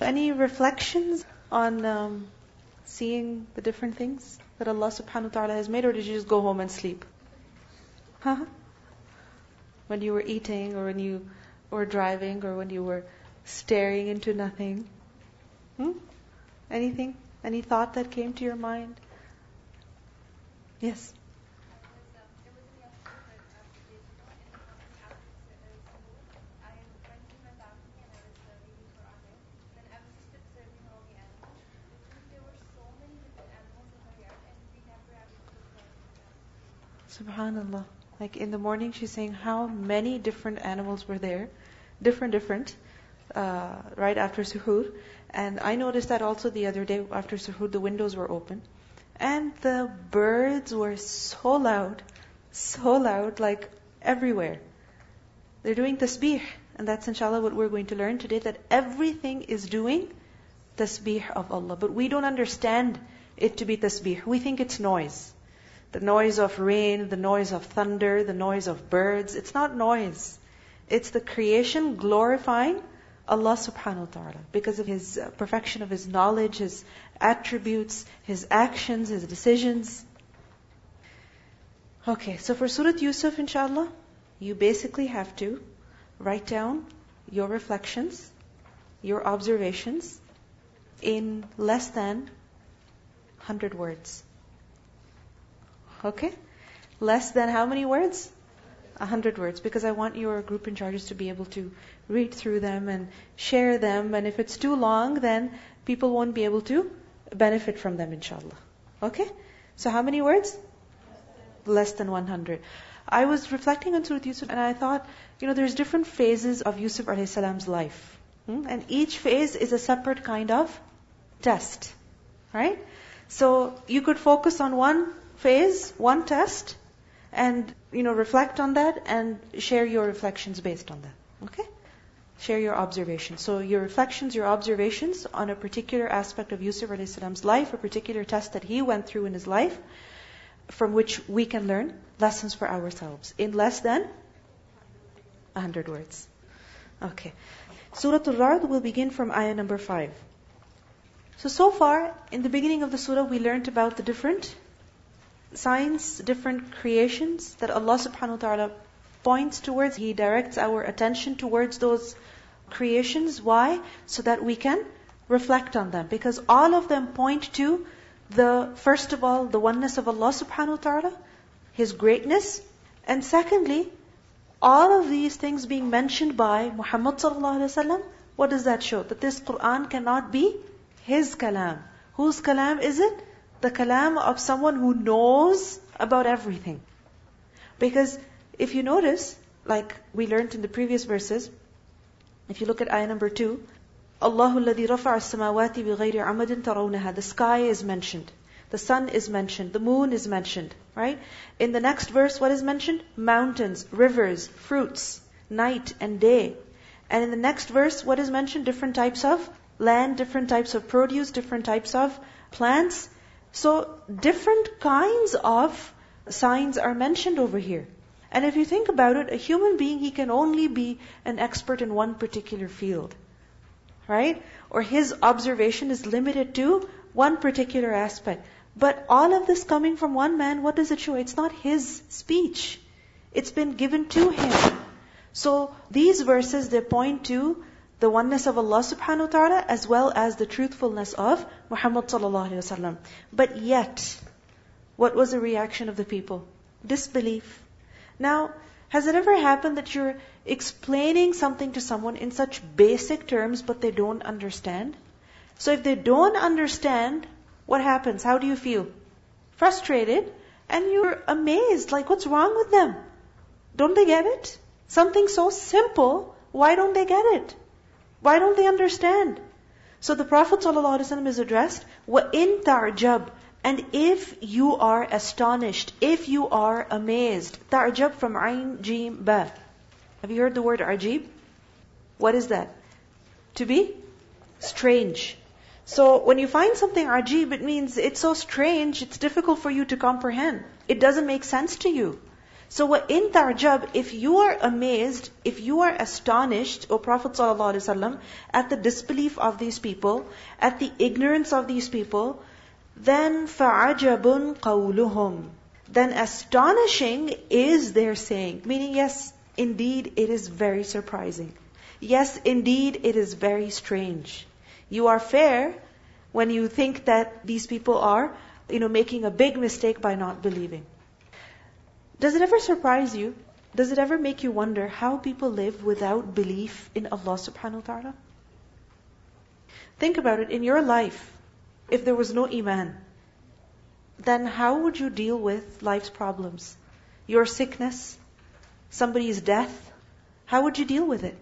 Any reflections on um, seeing the different things that Allah subhanahu wa ta'ala has made, or did you just go home and sleep? Huh? When you were eating, or when you were driving, or when you were staring into nothing? Hmm? Anything? Any thought that came to your mind? Yes. Subhanallah. Like in the morning, she's saying how many different animals were there, different, different, uh, right after suhoor. And I noticed that also the other day after suhoor, the windows were open. And the birds were so loud, so loud, like everywhere. They're doing tasbih. And that's inshallah what we're going to learn today, that everything is doing tasbih of Allah. But we don't understand it to be tasbih. We think it's noise. The noise of rain, the noise of thunder, the noise of birds. It's not noise. It's the creation glorifying Allah subhanahu wa ta'ala because of His uh, perfection of His knowledge, His attributes, His actions, His decisions. Okay, so for Surah Yusuf, inshallah, you basically have to write down your reflections, your observations in less than 100 words. Okay? Less than how many words? A hundred words. Because I want your group in charges to be able to read through them and share them. And if it's too long, then people won't be able to benefit from them, inshallah. Okay? So how many words? Less than 100. I was reflecting on Surah Yusuf and I thought, you know, there's different phases of Yusuf salam's life. Hmm? And each phase is a separate kind of test. Right? So you could focus on one phase, one test, and you know reflect on that and share your reflections based on that. Okay? Share your observations. So your reflections, your observations on a particular aspect of Yusuf salam's life, a particular test that he went through in his life, from which we can learn lessons for ourselves in less than 100 words. Okay. Surah Al-Ra'd will begin from ayah number 5. So, so far, in the beginning of the surah, we learned about the different signs, different creations that Allah subhanahu wa ta'ala points towards. He directs our attention towards those creations. Why? So that we can reflect on them. Because all of them point to the, first of all, the oneness of Allah subhanahu wa ta'ala, His greatness, and secondly, all of these things being mentioned by Muhammad sallallahu alaihi wasallam, what does that show? That this Quran cannot be his kalam. Whose kalam is it? the kalam of someone who knows about everything. Because if you notice, like we learned in the previous verses, if you look at ayah number two, Allahu الذي رفع السماوات بغير عمد ترونها. The sky is mentioned. The sun is mentioned. The moon is mentioned. Right? In the next verse, what is mentioned? Mountains, rivers, fruits, night and day. And in the next verse, what is mentioned? Different types of land, different types of produce, different types of plants. So different kinds of signs are mentioned over here. And if you think about it, a human being, he can only be an expert in one particular field. Right? Or his observation is limited to one particular aspect. But all of this coming from one man, what does it show? It's not his speech. It's been given to him. So these verses, they point to the oneness of Allah subhanahu wa ta'ala as well as the truthfulness of Muhammad sallallahu alaihi wasallam. But yet, what was the reaction of the people? Disbelief. Now, has it ever happened that you're explaining something to someone in such basic terms but they don't understand? So if they don't understand, what happens? How do you feel? Frustrated and you're amazed. Like, what's wrong with them? Don't they get it? Something so simple, why don't they get it? Why don't they understand? So the Prophet ﷺ is addressed, وَإِن تَعْجَبْ And if you are astonished, if you are amazed. ta'jab from Ain, Jim, Ba. Have you heard the word ajib? What is that? To be strange. So when you find something ajib, it means it's so strange, it's difficult for you to comprehend. It doesn't make sense to you. So in ta'jab, if you are amazed, if you are astonished, O Prophet ﷺ, at the disbelief of these people, at the ignorance of these people, then fa'ajabun qawluhum. Then astonishing is their saying. Meaning, yes, indeed, it is very surprising. Yes, indeed, it is very strange. You are fair when you think that these people are, you know, making a big mistake by not believing. Does it ever surprise you? Does it ever make you wonder how people live without belief in Allah subhanahu wa ta'ala? Think about it. In your life, if there was no Iman, then how would you deal with life's problems? Your sickness, somebody's death, how would you deal with it?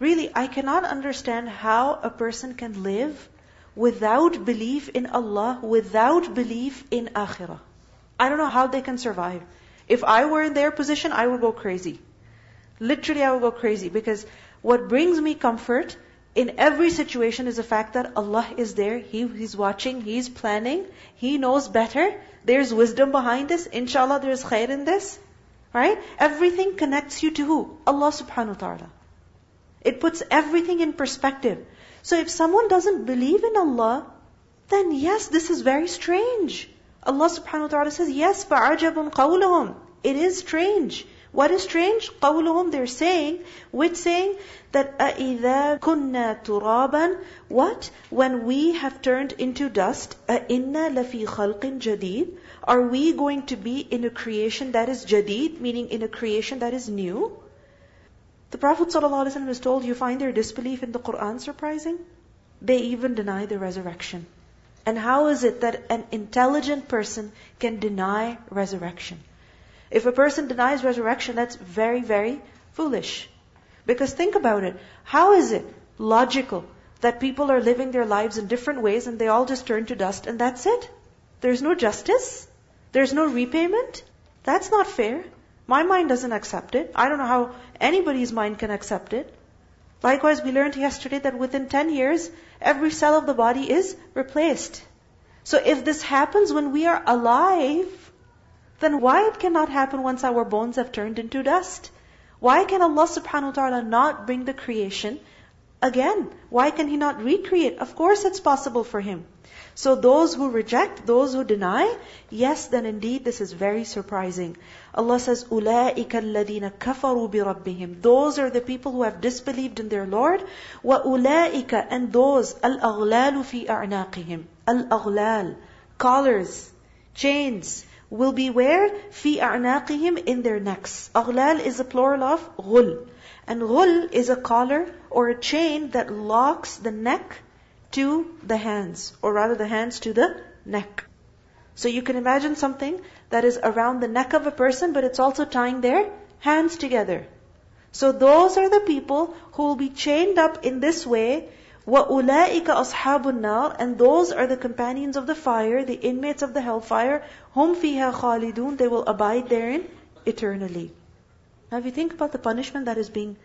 Really, I cannot understand how a person can live without belief in Allah, without belief in Akhirah. I don't know how they can survive. If I were in their position, I would go crazy. Literally, I would go crazy because what brings me comfort in every situation is the fact that Allah is there. He, he's watching. He's planning. He knows better. There's wisdom behind this. Inshallah, there's khair in this. Right? Everything connects you to who? Allah subhanahu wa ta'ala. It puts everything in perspective. So if someone doesn't believe in Allah, then yes, this is very strange. Allah subhanahu wa ta'ala says, yes, فَعَجَبٌ قَوْلُهُمْ It is strange. What is strange? قَوْلُهُمْ They're saying, which saying? That أَإِذَا كُنَّا تُرَابًا What? When we have turned into dust, أَإِنَّا لَفِي خَلْقٍ جَدِيدٍ Are we going to be in a creation that is jadid, meaning in a creation that is new? The Prophet ﷺ is told, you find their disbelief in the Quran surprising? They even deny the resurrection. And how is it that an intelligent person can deny resurrection? If a person denies resurrection, that's very, very foolish. Because think about it. How is it logical that people are living their lives in different ways and they all just turn to dust and that's it? There's no justice? There's no repayment? That's not fair. My mind doesn't accept it. I don't know how anybody's mind can accept it. Likewise, we learned yesterday that within 10 years, every cell of the body is replaced. So if this happens when we are alive, then why it cannot happen once our bones have turned into dust? Why can Allah subhanahu wa ta'ala not bring the creation again? Why can He not recreate? Of course it's possible for Him. So those who reject, those who deny, yes, then indeed this is very surprising. Allah says, أُولَٰئِكَ الَّذِينَ كَفَرُوا بِرَبِّهِمْ Those are the people who have disbelieved in their Lord. وَأُولَٰئِكَ And those, الْأَغْلَالُ فِي أَعْنَاقِهِمْ Al-aghlal, collars, chains, will be where? في أعناقهم in their necks. Aghlal is a plural of غل. And غل is a collar or a chain that locks the neck to the hands, or rather the hands to the neck. So you can imagine something that is around the neck of a person, but it's also tying their hands together. So those are the people who will be chained up in this way وَأُولَٰئِكَ أَصْحَابُ النَّارِ And those are the companions of the fire, the inmates of the hellfire. هُمْ فِيهَا خَالِدُونَ They will abide therein eternally. Now if you think about the punishment that is being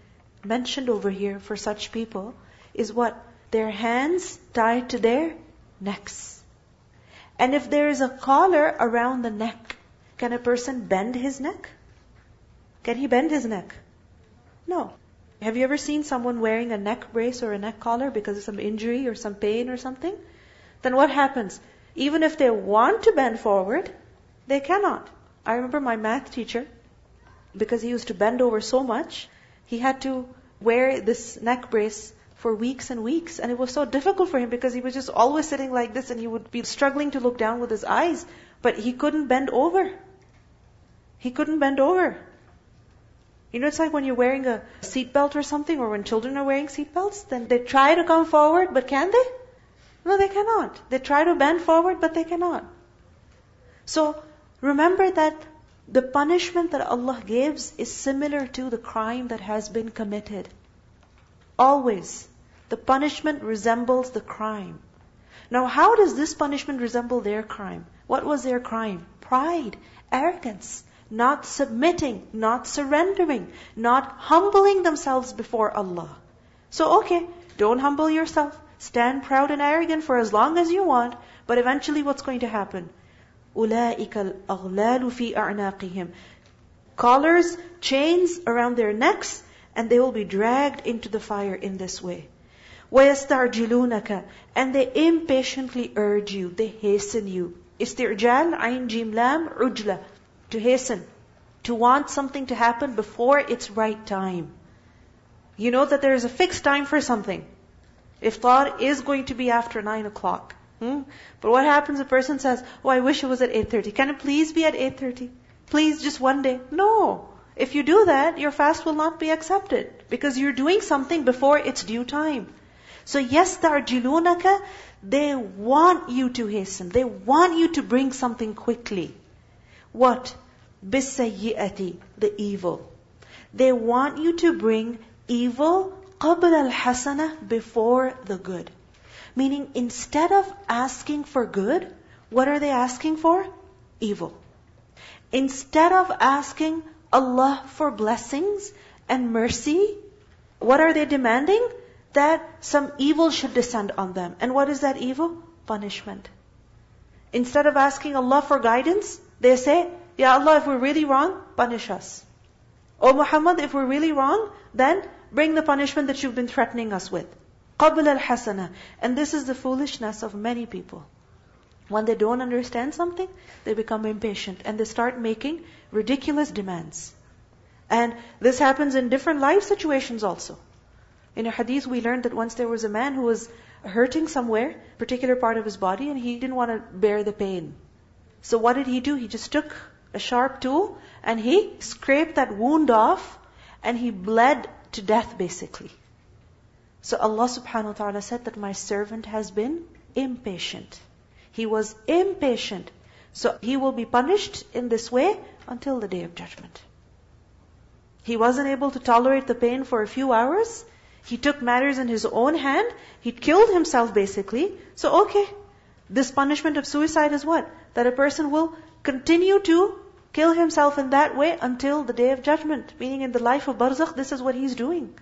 mentioned over here for such people, is what? Their hands tied to their necks. And if there is a collar around the neck, can a person bend his neck? Can he bend his neck? No. Have you ever seen someone wearing a neck brace or a neck collar because of some injury or some pain or something? Then what happens? Even if they want to bend forward, they cannot. I remember my math teacher, because he used to bend over so much, he had to wear this neck brace for weeks and weeks. And it was so difficult for him because he was just always sitting like this and he would be struggling to look down with his eyes. But he couldn't bend over. He couldn't bend over. You know, it's like when you're wearing a seatbelt or something, or when children are wearing seatbelts, then they try to come forward, but can they? No, they cannot. They try to bend forward, but they cannot. So, remember that the punishment that Allah gives is similar to the crime that has been committed. Always. The punishment resembles the crime. Now, how does this punishment resemble their crime? What was their crime? Pride, arrogance not submitting, not surrendering, not humbling themselves before Allah. So, okay, don't humble yourself. Stand proud and arrogant for as long as you want, but eventually what's going to happen? أُولَٰئِكَ الْأَغْلَالُ فِي أَعْنَاقِهِمْ collars, chains around their necks, and they will be dragged into the fire in this way. وَيَسْتَعْجِلُونَكَ And they impatiently urge you, they hasten you. Isti'jal, ayn, jim, lam, ujla. To hasten. To want something to happen before its right time. You know that there is a fixed time for something. Iftar is going to be after 9 o'clock. Hmm? But what happens? A person says, oh, I wish it was at 8.30. Can it please be at 8.30? Please, just one day. No. If you do that, your fast will not be accepted because you're doing something before its due time. So tarjilunaka, they want you to hasten. They want you to bring something quickly. What? Bisayyi'ati, the evil. They want you to bring evil qabla al-hasana before the good. Meaning instead of asking for good, what are they asking for? Evil. Instead of asking Allah for blessings and mercy, what are they demanding? that some evil should descend on them. And what is that evil? Punishment. Instead of asking Allah for guidance, they say, Ya Allah, if we're really wrong, punish us. O Muhammad, if we're really wrong, then bring the punishment that you've been threatening us with. Qabl al-hasana. And this is the foolishness of many people. When they don't understand something, they become impatient and they start making ridiculous demands. And this happens in different life situations also. In a hadith, we learned that once there was a man who was hurting somewhere, particular part of his body, and he didn't want to bear the pain. So what did he do? He just took a sharp tool and he scraped that wound off and he bled to death basically. So Allah subhanahu wa ta'ala said that my servant has been impatient. He was impatient. So he will be punished in this way until the day of judgment. He wasn't able to tolerate the pain for a few hours. He took matters in his own hand. He killed himself basically. So okay, this punishment of suicide is what? That a person will continue to kill himself in that way until the day of judgment. Meaning in the life of barzakh, this is what he's doing.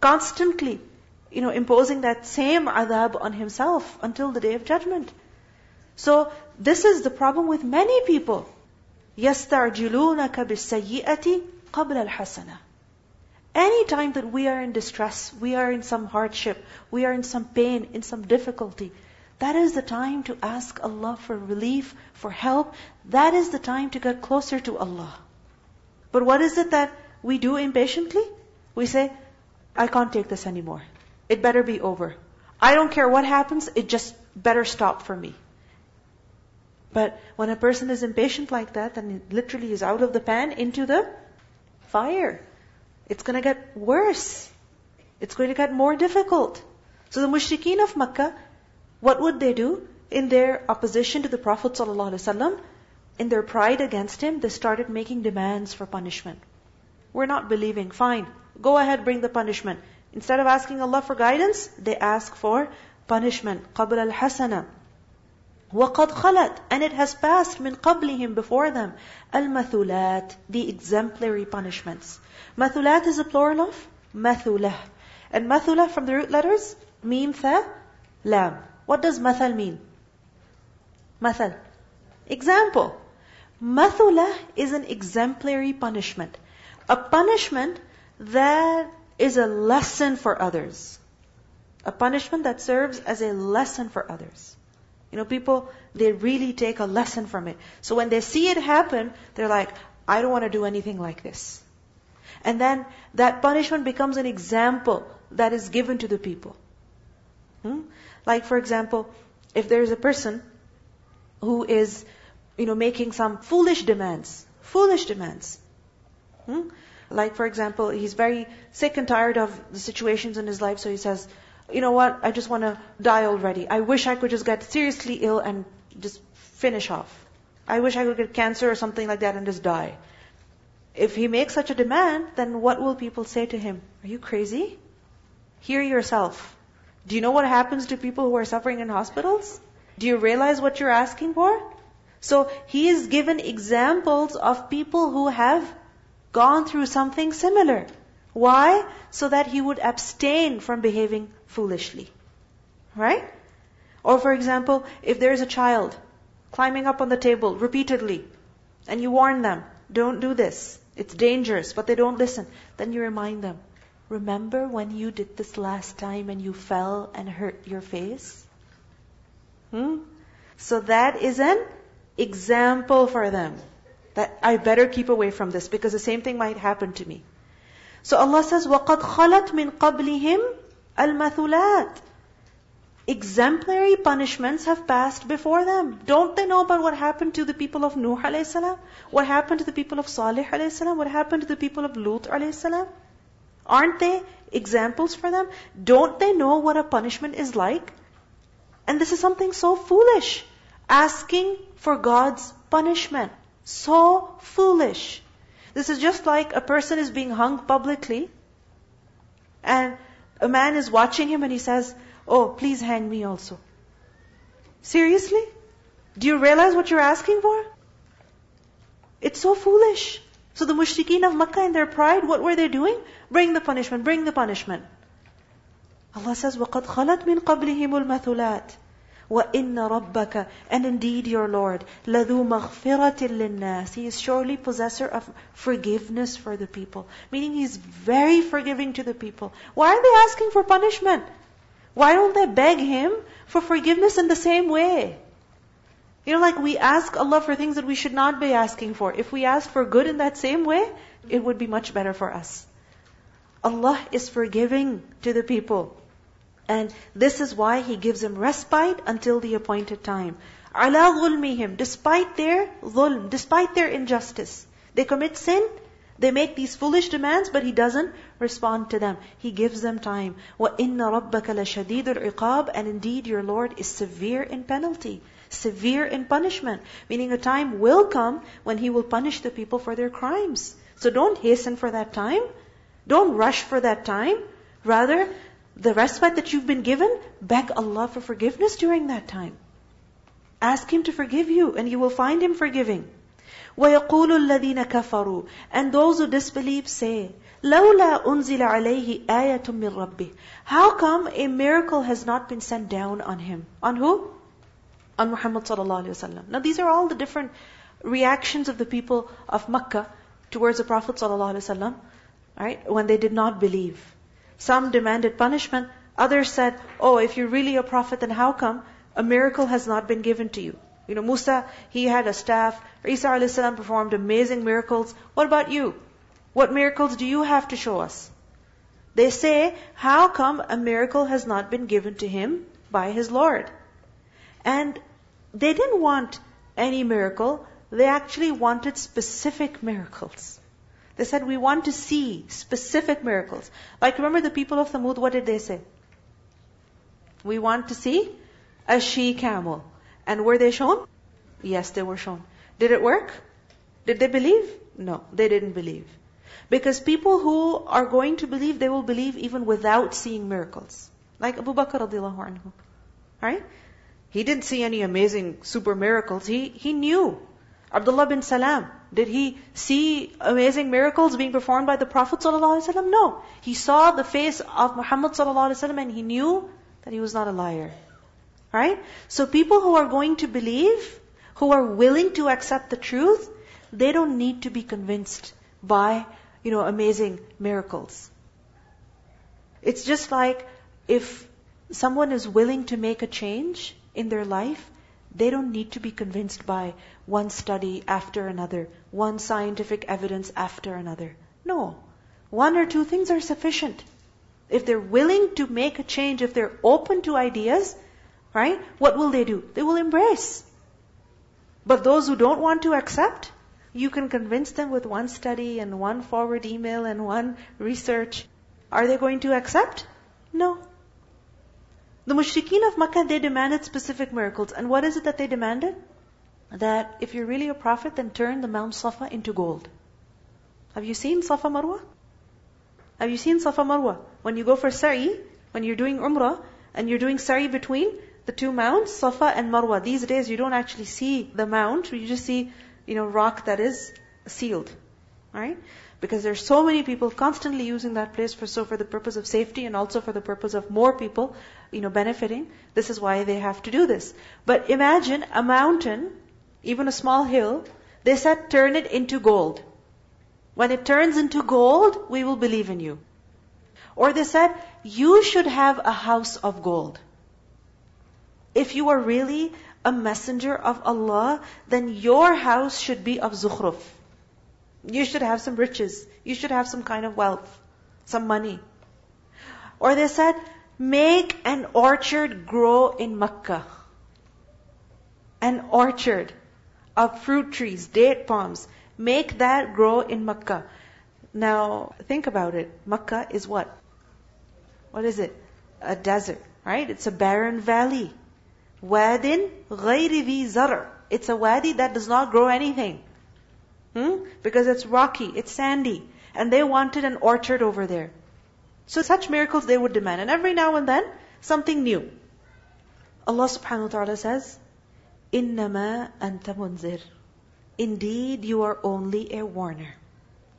Constantly, you know, imposing that same adab on himself until the day of judgment. So, this is the problem with many people. يَسْتَعْجِلُونَكَ بِالسَّيِّئَةِ قَبْلَ الْحَسَنَةِ any time that we are in distress, we are in some hardship, we are in some pain, in some difficulty, that is the time to ask Allah for relief, for help. That is the time to get closer to Allah. But what is it that we do impatiently? We say, I can't take this anymore. It better be over. I don't care what happens, it just better stop for me. But when a person is impatient like that, then it literally is out of the pan into the fire. It's going to get worse. It's going to get more difficult. So the mushrikeen of Makkah, what would they do? In their opposition to the Prophet ﷺ, in their pride against him, they started making demands for punishment. We're not believing. Fine. Go ahead, bring the punishment. Instead of asking Allah for guidance, they ask for punishment. قَبْلَ الْحَسَنَةِ وَقَدْ خَلَتْ And it has passed مِنْ قَبْلِهِمْ before them. الْمَثُلَاتِ The exemplary punishments. Mathulat is a plural of mathulah. And mathulah from the root letters, mim, tha, lam. What does mathal mean? Mathal. Example. Mathulah is an exemplary punishment. A punishment that is a lesson for others. A punishment that serves as a lesson for others. You know, people, they really take a lesson from it. So when they see it happen, they're like, I don't want to do anything like this. And then that punishment becomes an example that is given to the people. Hmm? Like for example, if there is a person who is, you know, making some foolish demands, foolish demands. Hmm? Like for example, he's very sick and tired of the situations in his life, so he says, you know what, I just want to die already. I wish I could just get seriously ill and just finish off. I wish I could get cancer or something like that and just die. If he makes such a demand, then what will people say to him? Are you crazy? Hear yourself. Do you know what happens to people who are suffering in hospitals? Do you realize what you're asking for? So he is given examples of people who have gone through something similar. Why? So that he would abstain from behaving foolishly. Right? Or for example, if there is a child climbing up on the table repeatedly, and you warn them, don't do this. It's dangerous, but they don't listen. Then you remind them, remember when you did this last time and you fell and hurt your face? Hmm? So that is an example for them. That I better keep away from this because the same thing might happen to me. So Allah says, وَقَدْ خَلَتْ مِنْ قَبْلِهِمْ الْمَثُلَاتِ Exemplary punishments have passed before them. Don't they know about what happened to the people of Nuh alayhi salam? What happened to the people of Salih alayhi salam? What happened to the people of Lut alayhi salam? Aren't they examples for them? Don't they know what a punishment is like? And this is something so foolish. Asking for God's punishment. So foolish. This is just like a person is being hung publicly and a man is watching him and he says, Oh, please hang me also. Seriously? Do you realize what you're asking for? It's so foolish. So the mushrikeen of Makkah in their pride, what were they doing? Bring the punishment, bring the punishment. Allah says, وَقَدْ خَلَتْ مِنْ قَبْلِهِمُ الْمَثُلَاتِ وَإِنَّ رَبَّكَ And indeed your Lord, لَذُو مَغْفِرَةٍ لِلنَّاسِ He is surely possessor of forgiveness for the people. Meaning He's very forgiving to the people. Why are they asking for punishment? Why don't they beg Him for forgiveness in the same way? You know, like we ask Allah for things that we should not be asking for. If we ask for good in that same way, it would be much better for us. Allah is forgiving to the people. And this is why He gives them respite until the appointed time. عَلَى ظُلْمِهِمْ Despite their dhulm, despite their injustice. They commit sin, they make these foolish demands, but He doesn't respond to them. He gives them time. وَإِنَّ رَبَّكَ لَشَدِيدُ الْعِقَابِ And indeed your Lord is severe in penalty, severe in punishment. Meaning a time will come when He will punish the people for their crimes. So don't hasten for that time. Don't rush for that time. Rather, the respite that you've been given, beg Allah for forgiveness during that time. Ask Him to forgive you and you will find Him forgiving. وَيَقُولُ الَّذِينَ كَفَرُوا And those who disbelieve say, لَوْلَا أُنزِلَ عَلَيْهِ آيَةٌ مِّن رَبِّهِ How come a miracle has not been sent down on him? On who? On Muhammad sallallahu alaihi wasallam. Now these are all the different reactions of the people of Makkah towards the Prophet sallallahu alaihi wasallam, right? When they did not believe. Some demanded punishment. Others said, "Oh, if you're really a prophet, then how come a miracle has not been given to you?" You know, Musa, he had a staff. Isa a.s. performed amazing miracles. What about you? What miracles do you have to show us? They say, how come a miracle has not been given to him by his Lord? And they didn't want any miracle. They actually wanted specific miracles. They said, we want to see specific miracles. Like remember the people of Thamud, what did they say? We want to see a she camel. And were they shown? Yes, they were shown. Did it work? Did they believe? No, they didn't believe. Because people who are going to believe, they will believe even without seeing miracles. Like Abu Bakr radiallahu anhu. Right? He didn't see any amazing super miracles. He, he knew. Abdullah bin Salam, did he see amazing miracles being performed by the Prophet ﷺ? No. He saw the face of Muhammad ﷺ and he knew that he was not a liar. Right? So people who are going to believe, who are willing to accept the truth, they don't need to be convinced by, you know, amazing miracles. It's just like if someone is willing to make a change in their life, they don't need to be convinced by one study after another, one scientific evidence after another. No. One or two things are sufficient. If they're willing to make a change, if they're open to ideas, Right? What will they do? They will embrace. But those who don't want to accept, you can convince them with one study and one forward email and one research. Are they going to accept? No. The mushrikeen of Makkah, they demanded specific miracles. And what is it that they demanded? That if you're really a prophet, then turn the Mount Safa into gold. Have you seen Safa Marwa? Have you seen Safa Marwa? When you go for Sa'i, when you're doing Umrah, and you're doing Sa'i between the two mounts, Safa and Marwa. These days you don't actually see the mount, you just see, you know, rock that is sealed. Alright? Because there's so many people constantly using that place for so for the purpose of safety and also for the purpose of more people, you know, benefiting. This is why they have to do this. But imagine a mountain, even a small hill, They said, turn it into gold. When it turns into gold, we will believe in you. Or they said, you should have a house of gold. If you are really a messenger of Allah, then your house should be of zukhruf. You should have some riches. You should have some kind of wealth, some money. Or they said, make an orchard grow in Makkah. An orchard of fruit trees, date palms. Make that grow in Makkah. Now, think about it. Makkah is what? What is it? A desert, right? It's a barren valley. Wadin ghayri zar. It's a wadi that does not grow anything. Hmm? Because it's rocky, it's sandy. And they wanted an orchard over there. So such miracles they would demand. And every now and then, something new. Allah subhanahu wa ta'ala says, إِنَّمَا أَنْتَ مُنذِرٌ Indeed, you are only a warner.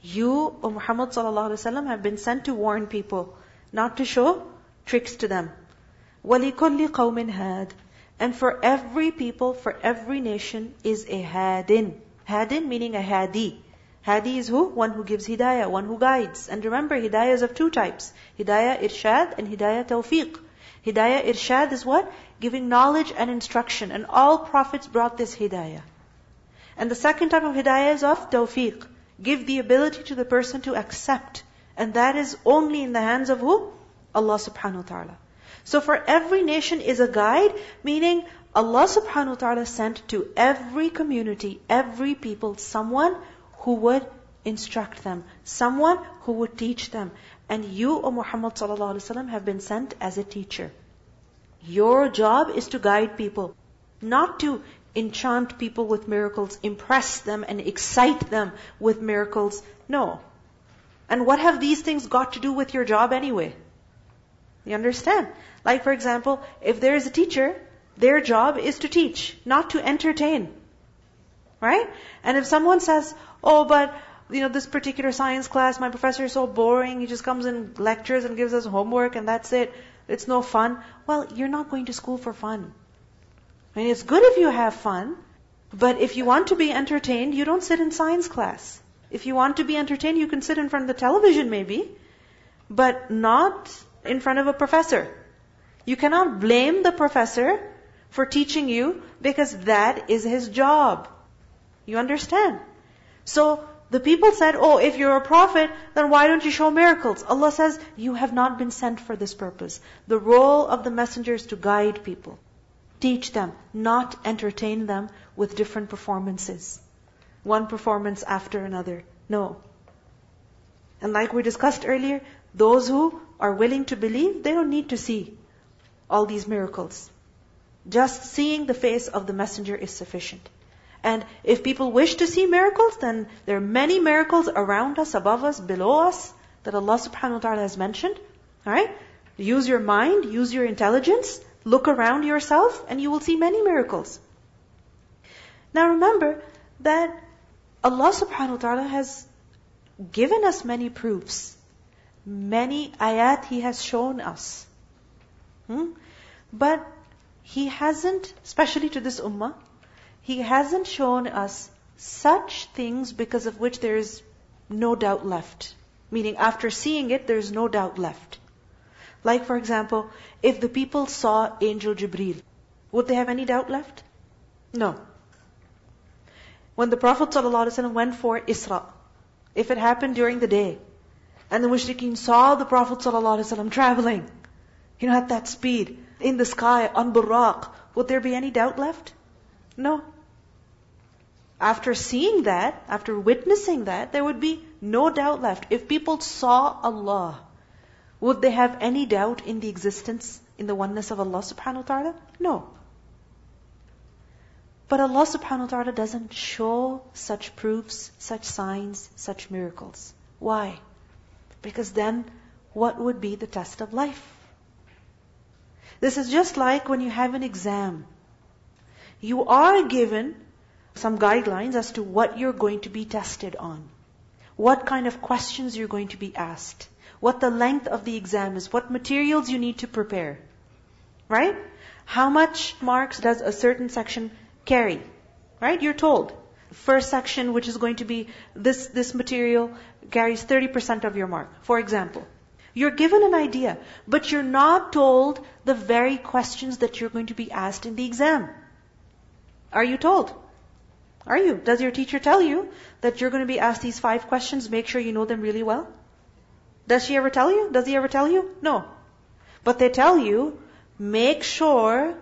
You, O Muhammad sallallahu alaihi wasallam, have been sent to warn people not to show tricks to them. وَلِكُلِّ قَوْمٍ هَادٍ And for every people, for every nation is a hadin. Hadin meaning a hadi. Hadi is who? One who gives hidayah, one who guides. And remember, hidayah is of two types. Hidayah irshad and hidayah tawfiq. Hidayah irshad is what? Giving knowledge and instruction. And all prophets brought this hidayah. And the second type of hidayah is of tawfiq. Give the ability to the person to accept and that is only in the hands of who? Allah subhanahu wa ta'ala. So for every nation is a guide, meaning Allah subhanahu wa ta'ala sent to every community, every people, someone who would instruct them, someone who would teach them. And you, O Muhammad sallallahu alaihi wasallam, have been sent as a teacher. Your job is to guide people, not to enchant people with miracles, impress them and excite them with miracles. No. And what have these things got to do with your job anyway? You understand? Like for example, if there is a teacher, their job is to teach, not to entertain. Right? And if someone says, oh, but, you know, this particular science class, my professor is so boring, he just comes and lectures and gives us homework and that's it. It's no fun. Well, you're not going to school for fun. I mean, it's good if you have fun, but if you want to be entertained, you don't sit in science class. If you want to be entertained, you can sit in front of the television maybe, but not in front of a professor. You cannot blame the professor for teaching you because that is his job. You understand? So the people said, oh, if you're a prophet, then why don't you show miracles? Allah says, you have not been sent for this purpose. The role of the messenger is to guide people, teach them, not entertain them with different performances one performance after another. No. And like we discussed earlier, those who are willing to believe, they don't need to see all these miracles. Just seeing the face of the messenger is sufficient. And if people wish to see miracles, then there are many miracles around us, above us, below us, that Allah subhanahu wa ta'ala has mentioned. Alright? Use your mind, use your intelligence, look around yourself, and you will see many miracles. Now remember that Allah subhanahu wa ta'ala has given us many proofs. Many ayat He has shown us. Hmm? But He hasn't, especially to this ummah, He hasn't shown us such things because of which there is no doubt left. Meaning after seeing it, there is no doubt left. Like for example, if the people saw angel Jibreel, would they have any doubt left? No when the Prophet ﷺ went for Isra, if it happened during the day, and the mushrikeen saw the Prophet ﷺ traveling, you know, at that speed, in the sky, on Buraq, would there be any doubt left? No. After seeing that, after witnessing that, there would be no doubt left. If people saw Allah, would they have any doubt in the existence, in the oneness of Allah subhanahu wa ta'ala? No. But Allah subhanahu wa ta'ala doesn't show such proofs, such signs, such miracles. Why? Because then what would be the test of life? This is just like when you have an exam. You are given some guidelines as to what you're going to be tested on. What kind of questions you're going to be asked. What the length of the exam is. What materials you need to prepare. Right? How much marks does a certain section carry. Right? You're told. first section, which is going to be this, this material, carries 30% of your mark, for example. You're given an idea, but you're not told the very questions that you're going to be asked in the exam. Are you told? Are you? Does your teacher tell you that you're going to be asked these five questions? Make sure you know them really well. Does she ever tell you? Does he ever tell you? No. But they tell you, make sure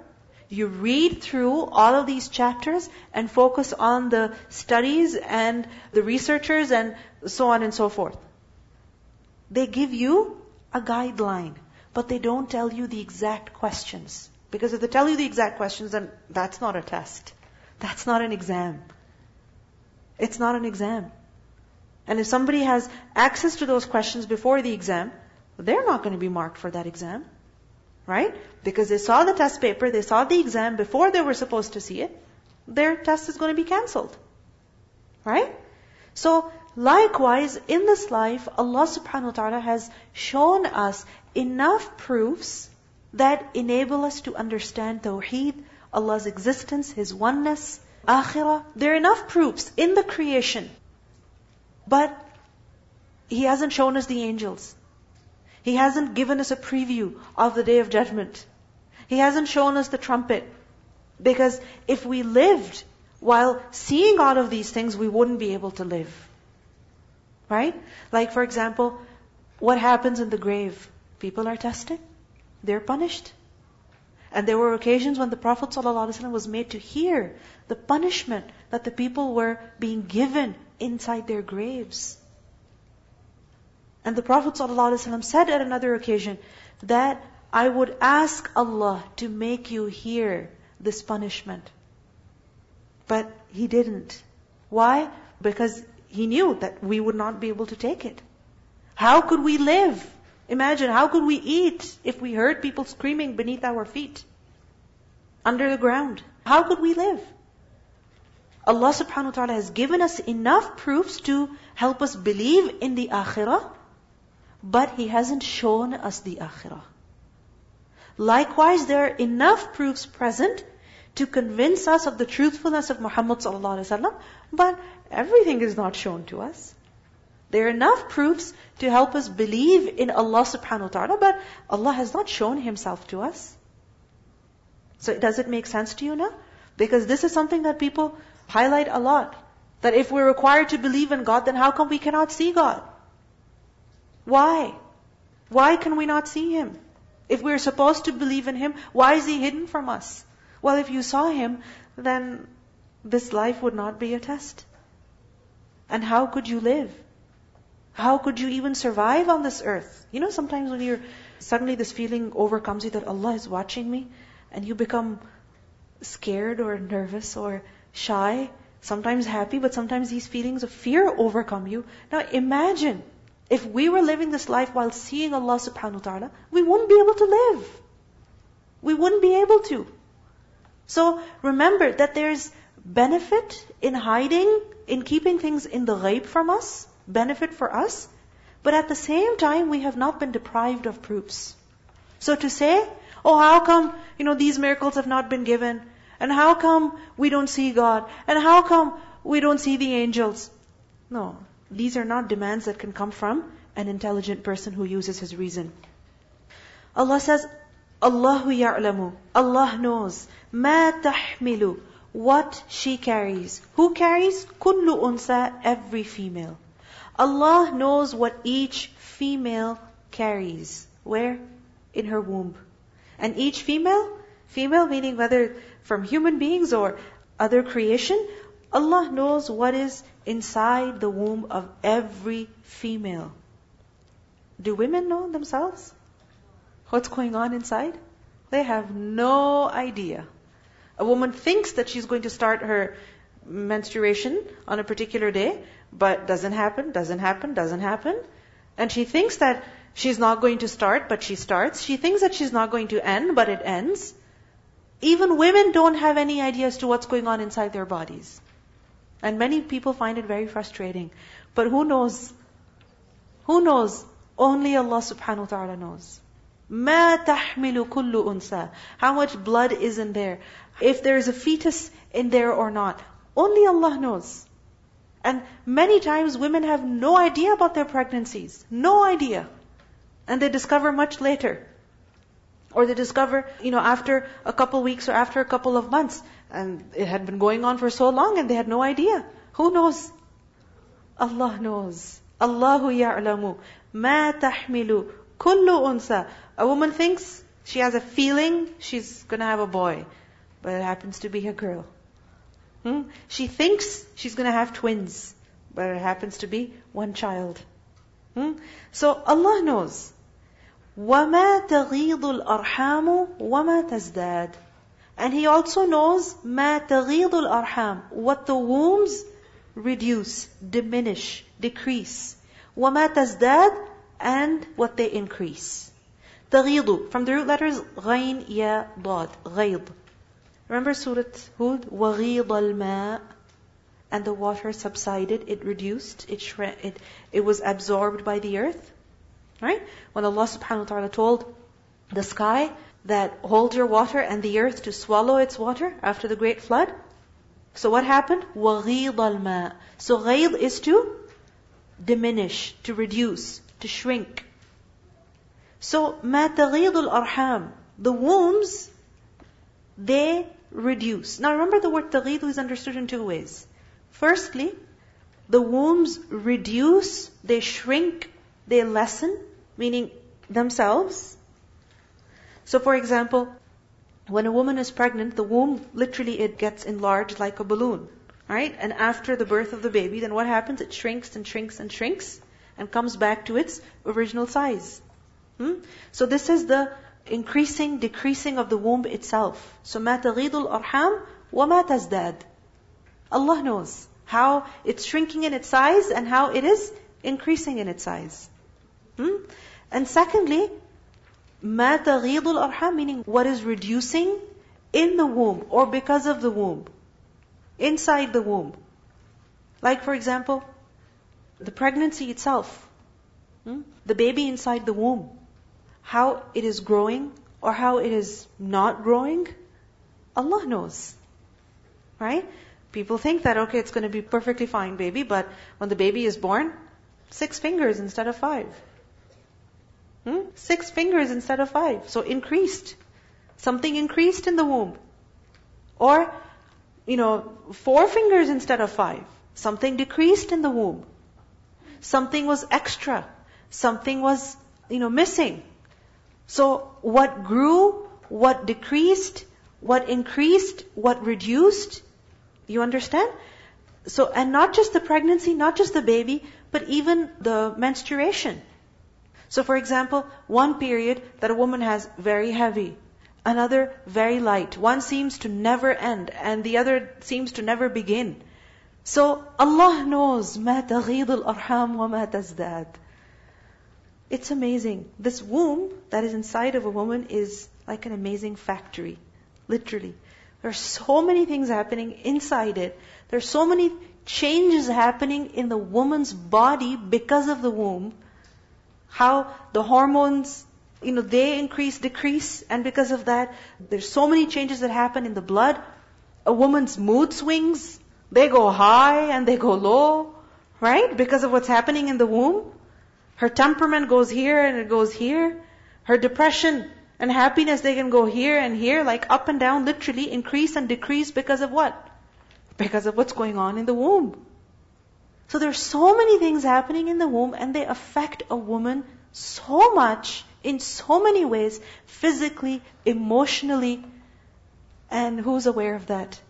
you read through all of these chapters and focus on the studies and the researchers and so on and so forth. They give you a guideline, but they don't tell you the exact questions. Because if they tell you the exact questions, then that's not a test. That's not an exam. It's not an exam. And if somebody has access to those questions before the exam, they're not going to be marked for that exam. Right? Because they saw the test paper, they saw the exam before they were supposed to see it, their test is going to be cancelled. Right? So, likewise, in this life, Allah subhanahu wa ta'ala has shown us enough proofs that enable us to understand Tawheed, Allah's existence, His oneness, Akhirah. There are enough proofs in the creation. But He hasn't shown us the angels. He hasn't given us a preview of the day of judgment. He hasn't shown us the trumpet. Because if we lived while seeing all of these things, we wouldn't be able to live. Right? Like, for example, what happens in the grave? People are tested. They're punished. And there were occasions when the Prophet ﷺ was made to hear the punishment that the people were being given inside their graves. And the Prophet ﷺ said at another occasion that I would ask Allah to make you hear this punishment. But He didn't. Why? Because He knew that we would not be able to take it. How could we live? Imagine, how could we eat if we heard people screaming beneath our feet? Under the ground. How could we live? Allah subhanahu wa ta'ala has given us enough proofs to help us believe in the akhirah, but He hasn't shown us the akhirah. Likewise, there are enough proofs present to convince us of the truthfulness of Muhammad but everything is not shown to us. There are enough proofs to help us believe in Allah subhanahu wa ta'ala, but Allah has not shown Himself to us. So does it make sense to you now? Because this is something that people highlight a lot. That if we're required to believe in God, then how come we cannot see God? Why? Why can we not see Him? If we're supposed to believe in Him, why is He hidden from us? Well, if you saw Him, then this life would not be a test. And how could you live? How could you even survive on this earth? You know, sometimes when you're, suddenly this feeling overcomes you that Allah is watching me, and you become scared or nervous or shy, sometimes happy, but sometimes these feelings of fear overcome you. Now imagine, if we were living this life while seeing Allah subhanahu wa ta'ala, we wouldn't be able to live. We wouldn't be able to. So remember that there's benefit in hiding, in keeping things in the ghaib from us, benefit for us, but at the same time, we have not been deprived of proofs. So to say, oh, how come, you know, these miracles have not been given? And how come we don't see God? And how come we don't see the angels? No. These are not demands that can come from an intelligent person who uses his reason. Allah says, Allahu ya'lamu. Allah knows. Ma tahmilu. What she carries. Who carries? Kullu unsa. Every female. Allah knows what each female carries. Where? In her womb. And each female, female meaning whether from human beings or other creation, Allah knows what is inside the womb of every female. Do women know themselves? What's going on inside? They have no idea. A woman thinks that she's going to start her menstruation on a particular day, but doesn't happen, doesn't happen, doesn't happen. And she thinks that she's not going to start, but she starts. She thinks that she's not going to end, but it ends. Even women don't have any idea as to what's going on inside their bodies. And many people find it very frustrating. But who knows? Who knows? Only Allah subhanahu wa ta'ala knows. ما تحمل كل أنثى How much blood is in there? If there is a fetus in there or not. Only Allah knows. And many times women have no idea about their pregnancies. No idea. And they discover much later. Or they discover, you know, after a couple weeks or after a couple of months. And it had been going on for so long and they had no idea. Who knows? Allah knows. Allahu ya'lamu. Ma tahmilu kullu unsa. A woman thinks she has a feeling she's gonna have a boy. But it happens to be a girl. Hmm? She thinks she's gonna have twins. But it happens to be one child. Hmm? So Allah knows. وَمَا تَغِيضُ الْأَرْحَامُ وَمَا تَزْدَادُ And He also knows مَا تَغِيضُ الْأَرْحَامُ What the wombs reduce, diminish, decrease. وَمَا تَزْدَادُ And what they increase. تغيض from the root letters غين يا ضاد غيض Remember Surah Hud? وَغِيضَ الْمَاءِ And the water subsided, it reduced, it, shrank, it, it was absorbed by the earth. Right? When Allah subhanahu wa ta'ala told the sky that hold your water and the earth to swallow its water after the great flood. So what happened? وَغِيضَ الْمَاءِ So غَيض is to diminish, to reduce, to shrink. So مَا تَغِيضُ الْأَرْحَامِ The wombs, they reduce. Now remember the word تغيض is understood in two ways. Firstly, the wombs reduce, they shrink, they lessen, meaning themselves. So for example, when a woman is pregnant, the womb literally it gets enlarged like a balloon. Right? And after the birth of the baby, then what happens? It shrinks and shrinks and shrinks and comes back to its original size. Hmm? So this is the increasing, decreasing of the womb itself. So ما تغيض الأرحام وما تزداد. Allah knows how it's shrinking in its size and how it is increasing in its size. Hmm? And secondly, ما تغيض الأرحام meaning what is reducing in the womb or because of the womb. Inside the womb. Like for example, the pregnancy itself. Hmm? The baby inside the womb. How it is growing or how it is not growing. Allah knows. Right? People think that, okay, it's going to be perfectly fine baby, but when the baby is born, six fingers instead of five. Hmm? Six fingers instead of five. So increased. Something increased in the womb. Or, you know, four fingers instead of five. Something decreased in the womb. Something was extra. Something was, you know, missing. So what grew, what decreased, what increased, what reduced, you understand? So, and not just the pregnancy, not just the baby, but even the menstruation. So for example, one period that a woman has very heavy, another very light. One seems to never end and the other seems to never begin. So Allah knows ما تغيض الأرحام وما تزداد. It's amazing. This womb that is inside of a woman is like an amazing factory. Literally. There are so many things happening inside it. There are so many changes happening in the woman's body because of the womb how the hormones, you know, they increase, decrease, and because of that, there's so many changes that happen in the blood. A woman's mood swings, they go high and they go low, right? Because of what's happening in the womb. Her temperament goes here and it goes here. Her depression and happiness, they can go here and here, like up and down, literally increase and decrease because of what? Because of what's going on in the womb. So there's so many things happening in the womb and they affect a woman so much in so many ways, physically, emotionally. And who's aware of that?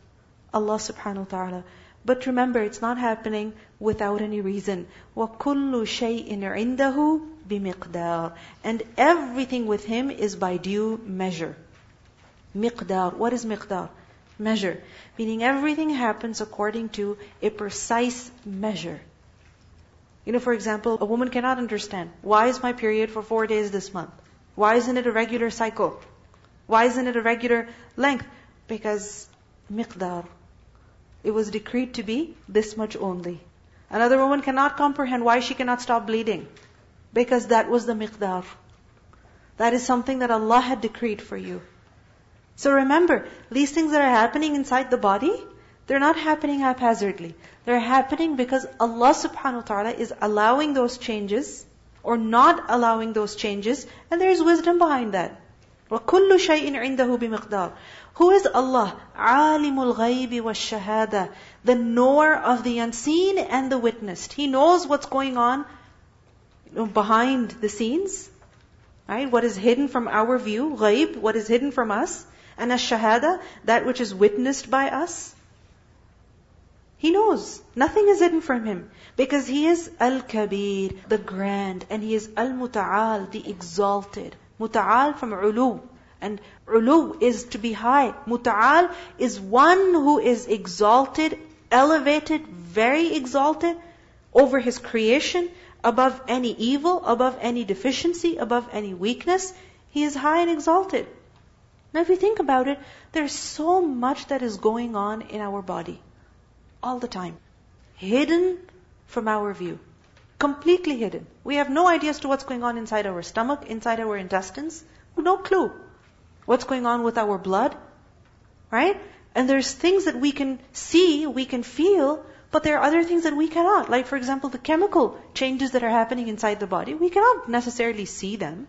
Allah subhanahu wa ta'ala. But remember, it's not happening without any reason. وَكُلُّ شَيْءٍ عِنْدَهُ بِمِقْدَارٍ And everything with Him is by due measure. Miqdar. What is miqdar? measure. Meaning everything happens according to a precise measure. You know, for example, a woman cannot understand, why is my period for four days this month? Why isn't it a regular cycle? Why isn't it a regular length? Because miqdar. It was decreed to be this much only. Another woman cannot comprehend why she cannot stop bleeding. Because that was the miqdar. That is something that Allah had decreed for you. So remember, these things that are happening inside the body, They're not happening haphazardly. They're happening because Allah subhanahu wa ta'ala is allowing those changes or not allowing those changes, and there is wisdom behind that. وَكُلُّ شَيْءٍ عِنْدَهُ بِمِقْدَارٍ Who is Allah? عَالِمُ الْغَيْبِ وَالشَّهَادَةِ The knower of the unseen and the witnessed. He knows what's going on behind the scenes. Right? What is hidden from our view, ghaib, what is hidden from us. And ash-shahada, that which is witnessed by us. He knows. Nothing is hidden from him. Because he is Al-Kabir, the grand, and he is Al-Muta'al, the exalted. Muta'al from ulu. And ulu is to be high. Muta'al is one who is exalted, elevated, very exalted over his creation, above any evil, above any deficiency, above any weakness. He is high and exalted. Now if you think about it, there's so much that is going on in our body. All the time. Hidden from our view. Completely hidden. We have no idea as to what's going on inside our stomach, inside our intestines. No clue. What's going on with our blood. Right? And there's things that we can see, we can feel, but there are other things that we cannot. Like for example, the chemical changes that are happening inside the body. We cannot necessarily see them.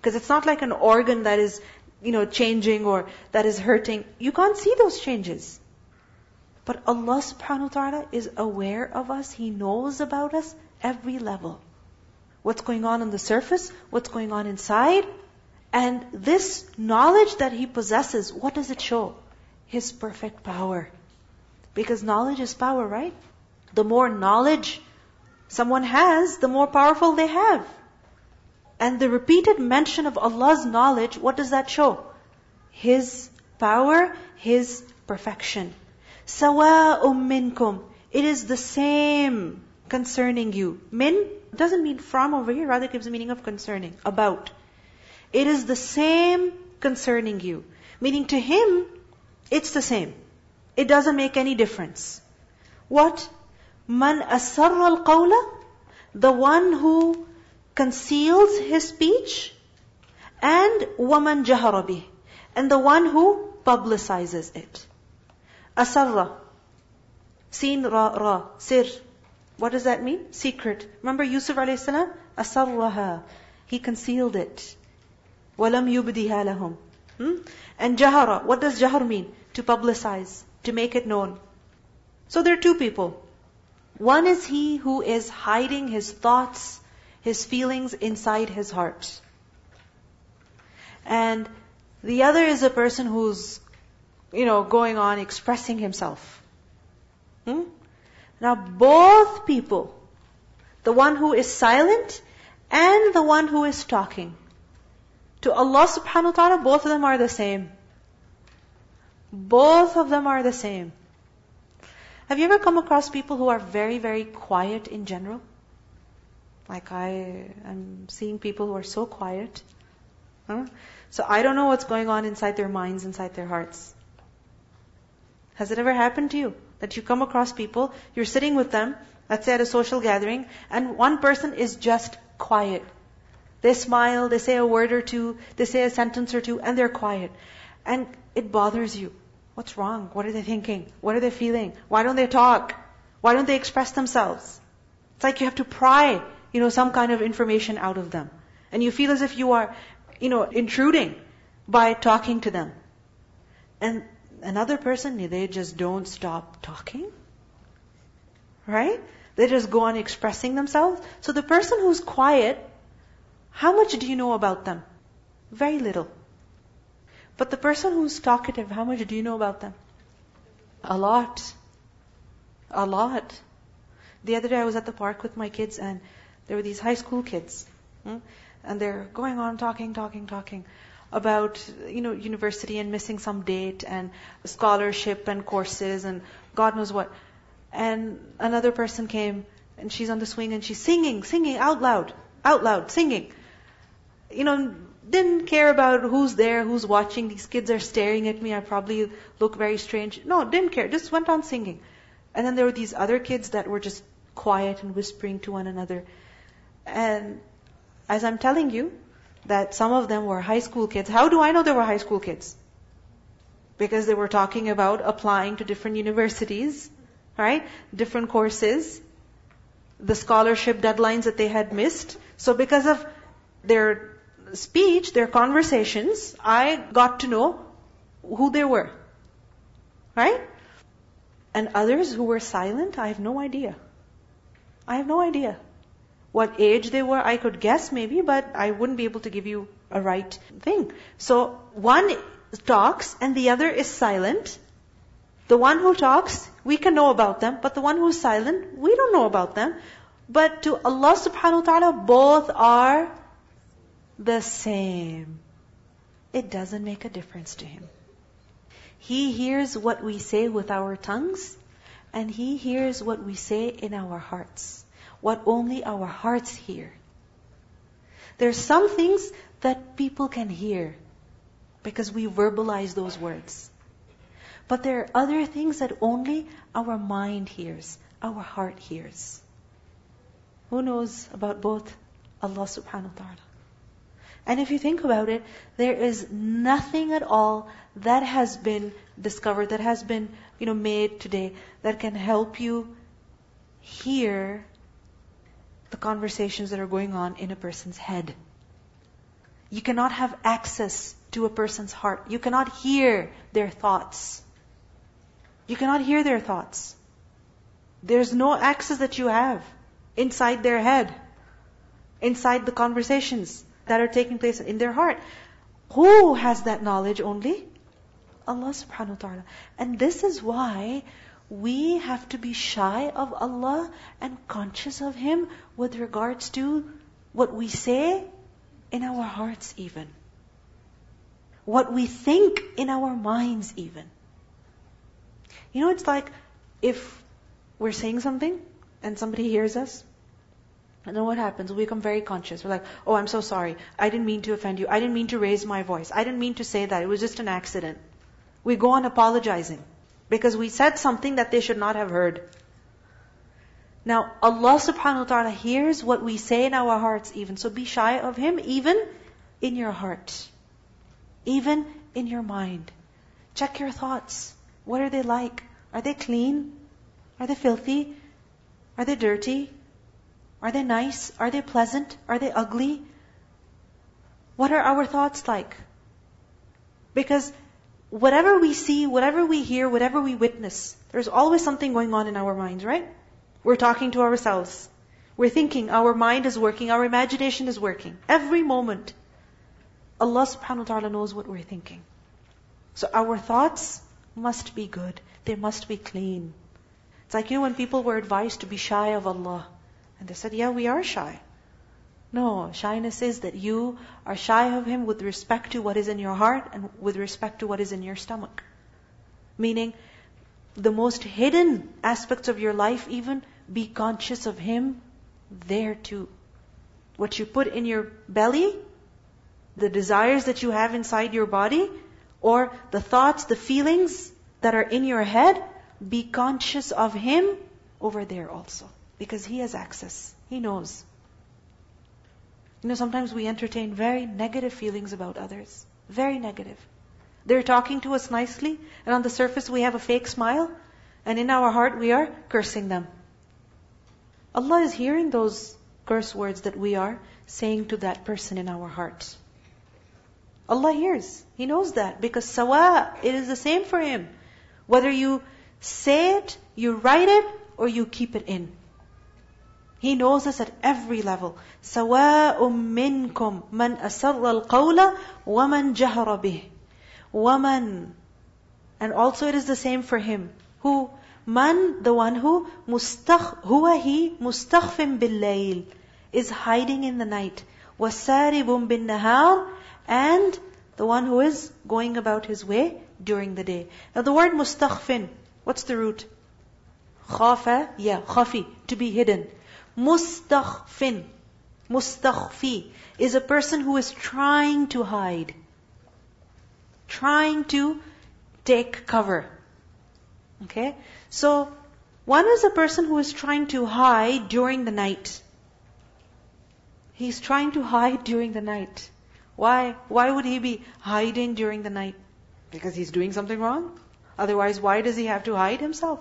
Because it's not like an organ that is, you know, changing or that is hurting. You can't see those changes. But Allah subhanahu wa ta'ala is aware of us. He knows about us every level. What's going on on the surface, what's going on inside, and this knowledge that he possesses, what does it show? His perfect power. Because knowledge is power, right? The more knowledge someone has, the more powerful they have. And the repeated mention of Allah's knowledge, what does that show? His power, His perfection. Sawa umminkum. It is the same concerning you. Min doesn't mean from over here, rather gives the meaning of concerning, about. It is the same concerning you. Meaning to him, it's the same. It doesn't make any difference. What? Man asarra al The one who conceals his speech. And woman jaharabi. And the one who publicizes it. Asarra. Seen ra ra. Sir. What does that mean? Secret. Remember Yusuf alayhi salam? Asarraha. He concealed it. Walam yubdiha lahum. Hmm? And jahara. What does jahar mean? To publicize. To make it known. So there are two people. One is he who is hiding his thoughts, his feelings inside his heart. And the other is a person who's, you know, going on expressing himself. Hmm? Now both people, the one who is silent and the one who is talking, to Allah subhanahu wa ta'ala, both of them are the same. Both of them are the same. Have you ever come across people who are very, very quiet in general? Like I am seeing people who are so quiet. Huh? So I don't know what's going on inside their minds, inside their hearts. Has it ever happened to you? That you come across people, you're sitting with them, let's say at a social gathering, and one person is just quiet. They smile, they say a word or two, they say a sentence or two, and they're quiet. And it bothers you. What's wrong? What are they thinking? What are they feeling? Why don't they talk? Why don't they express themselves? It's like you have to pry, you know, some kind of information out of them. And you feel as if you are, you know, intruding by talking to them. And another person, they just don't stop talking. Right? They just go on expressing themselves. So the person who's quiet, how much do you know about them? Very little. But the person who's talkative, how much do you know about them? A lot. A lot. The other day I was at the park with my kids and there were these high school kids. Hmm? And they're going on talking, talking, talking about, you know, university and missing some date and scholarship and courses and God knows what. And another person came and she's on the swing and she's singing, singing out loud, out loud, singing. You know, didn't care about who's there, who's watching. These kids are staring at me. I probably look very strange. No, didn't care. Just went on singing. And then there were these other kids that were just quiet and whispering to one another. And as I'm telling you, that some of them were high school kids. How do I know they were high school kids? Because they were talking about applying to different universities, right? Different courses, the scholarship deadlines that they had missed. So because of their speech, their conversations, I got to know who they were. Right? And others who were silent, I have no idea. I have no idea. What age they were, I could guess maybe, but I wouldn't be able to give you a right thing. So one talks and the other is silent. The one who talks, we can know about them, but the one who's silent, we don't know about them. But to Allah subhanahu wa ta'ala, both are the same. It doesn't make a difference to Him. He hears what we say with our tongues, and He hears what we say in our hearts. What only our hearts hear. There's some things that people can hear because we verbalize those words. But there are other things that only our mind hears, our heart hears. Who knows about both? Allah subhanahu wa ta'ala. And if you think about it, there is nothing at all that has been discovered, that has been, you know, made today that can help you hear the conversations that are going on in a person's head. You cannot have access to a person's heart. You cannot hear their thoughts. You cannot hear their thoughts. There's no access that you have inside their head, inside the conversations that are taking place in their heart. Who has that knowledge only? Allah subhanahu wa ta'ala. And this is why we have to be shy of Allah and conscious of Him with regards to what we say in our hearts even. What we think in our minds even. You know, it's like if we're saying something and somebody hears us, and then what happens? We become very conscious. We're like, oh, I'm so sorry. I didn't mean to offend you. I didn't mean to raise my voice. I didn't mean to say that. It was just an accident. We go on apologizing because we said something that they should not have heard. Now, Allah subhanahu wa ta'ala hears what we say in our hearts even. So be shy of Him even in your heart. Even in your mind. Check your thoughts. What are they like? Are they clean? Are they filthy? Are they dirty? Are they nice? Are they pleasant? Are they ugly? What are our thoughts like? Because whatever we see, whatever we hear, whatever we witness, there's always something going on in our minds, right? We're talking to ourselves. We're thinking, our mind is working, our imagination is working. Every moment. Allah subhanahu wa ta'ala knows what we're thinking. So our thoughts must be good. They must be clean. It's like, you know, when people were advised to be shy of Allah. And they said, yeah, we are shy. No, shyness is that you are shy of Him with respect to what is in your heart and with respect to what is in your stomach. Meaning, the most hidden aspects of your life even, be conscious of Him there too. What you put in your belly, the desires that you have inside your body, or the thoughts, the feelings that are in your head, be conscious of Him over there also. Because He has access. He knows. You know, sometimes we entertain very negative feelings about others. Very negative. They're talking to us nicely, and on the surface we have a fake smile, and in our heart we are cursing them. Allah is hearing those curse words that we are saying to that person in our hearts. Allah hears. He knows that because sawa, it is the same for Him. Whether you say it, you write it, or you keep it in. He knows us at every level. سواء منكم من أسر القول ومن جهر به. ومن. And also it is the same for him. Who? Man, the one who مستخ, هو he مستخف بالليل is hiding in the night. وسارب بالنهار and the one who is going about his way during the day. Now the word mustakhfin, what's the root? Khafa, yeah, khafi, to be hidden. Mustakhfin, mustakhfi, is a person who is trying to hide. Trying to take cover. Okay? So, one is a person who is trying to hide during the night. He's trying to hide during the night. Why? Why would he be hiding during the night? Because he's doing something wrong. Otherwise, why does he have to hide himself?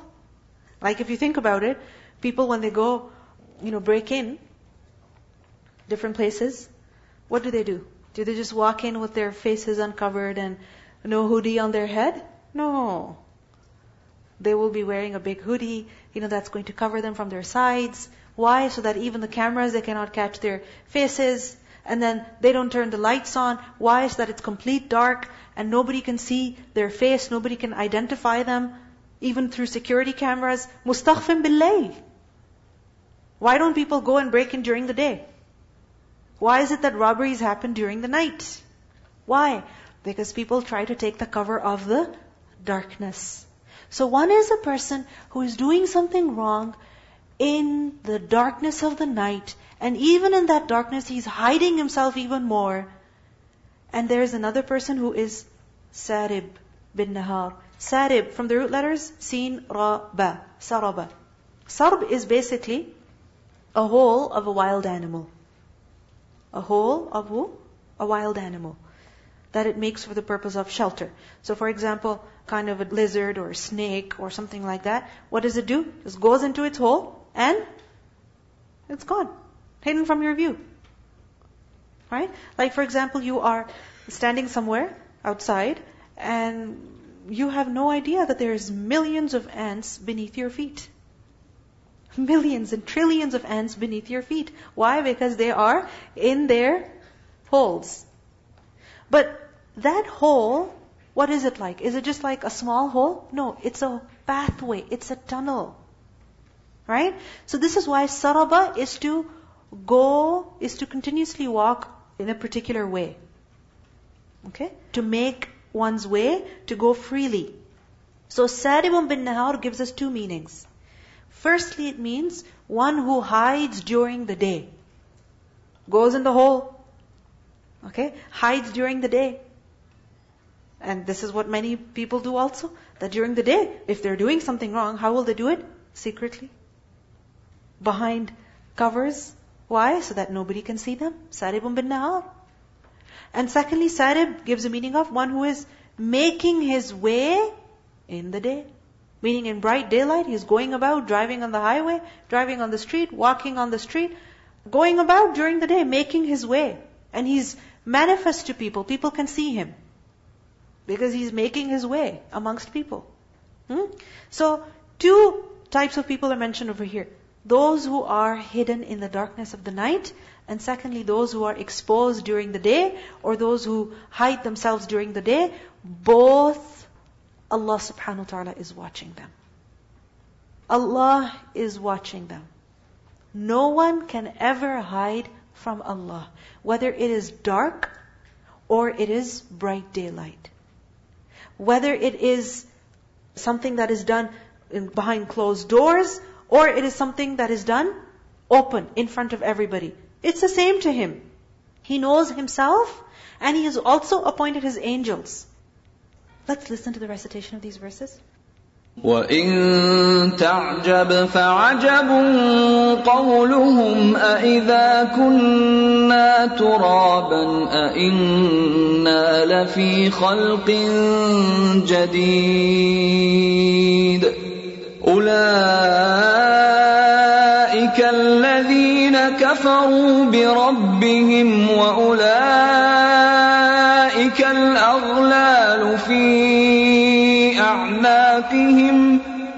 Like if you think about it, people when they go, you know, break in different places, what do they do? Do they just walk in with their faces uncovered and no hoodie on their head? No. They will be wearing a big hoodie, you know, that's going to cover them from their sides. Why? So that even the cameras, they cannot catch their faces. And then they don't turn the lights on. Why? So that it's complete dark and nobody can see their face, nobody can identify them, even through security cameras. Mustakhfin billayl. Why don't people go and break in during the day? Why is it that robberies happen during the night? Why? Because people try to take the cover of the darkness. So one is a person who is doing something wrong in the darkness of the night, and even in that darkness, he's hiding himself even more. And there is another person who is Sarib bin Nahar. Sarib, from the root letters, Sin, Ra, Ba, Saraba. Sarb is basically a hole of a wild animal a hole of who? A wild animal that it makes for the purpose of shelter. So for example, kind of a lizard or a snake or something like that, what does it do? It goes into its hole and it's gone. Hidden from your view. Right? Like for example, you are standing somewhere outside and you have no idea that there's millions of ants beneath your feet millions and trillions of ants beneath your feet. Why? Because they are in their holes. But that hole, what is it like? Is it just like a small hole? No, it's a pathway, it's a tunnel. Right? So this is why saraba is to go, is to continuously walk in a particular way. Okay? To make one's way, to go freely. So Saribun bin Nahar gives us two meanings. Firstly, it means one who hides during the day. Goes in the hole. Okay? Hides during the day. And this is what many people do also. That during the day, if they're doing something wrong, how will they do it? Secretly. Behind covers. Why? So that nobody can see them. Saribun bin Nahar. And secondly, Sarib gives a meaning of one who is making his way in the day. Meaning in bright daylight, he's going about, driving on the highway, driving on the street, walking on the street, going about during the day, making his way. And he's manifest to people. People can see him. Because he's making his way amongst people. Hmm? So, two types of people are mentioned over here. Those who are hidden in the darkness of the night, and secondly, those who are exposed during the day, or those who hide themselves during the day. Both Allah subhanahu wa ta'ala is watching them. Allah is watching them. No one can ever hide from Allah, whether it is dark or it is bright daylight. Whether it is something that is done behind closed doors or it is something that is done open in front of everybody. It's the same to Him. He knows Himself and He has also appointed His angels. Let's listen to the recitation of these verses. وَإِن تَعْجَبْ فَعَجَبٌ قَوْلُهُمْ أَإِذَا كُنَّا تُرَابًا أَإِنَّا لَفِي خَلْقٍ جَدِيدٍ أُولَئِكَ الَّذِينَ كَفَرُوا بِرَبِّهِمْ وَأُولَئِكَ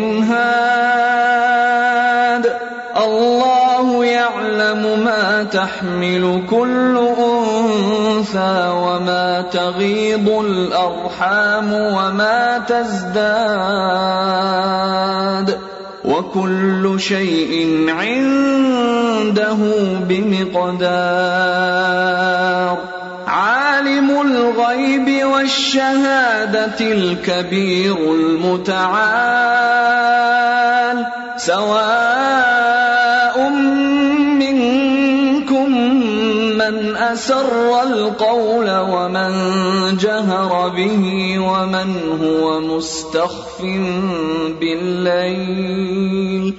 قوم هاد الله يعلم ما تحمل كل أنثى وما تغيض الأرحام وما تزداد. وكل شيء عنده بمقدار. والشهاده الكبير المتعال سواء منكم من أسر القول ومن جهر به ومن هو مستخف بالليل.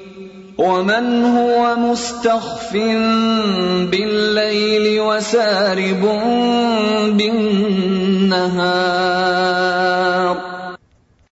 ومن هو مستخف بالليل وسارب بالنهار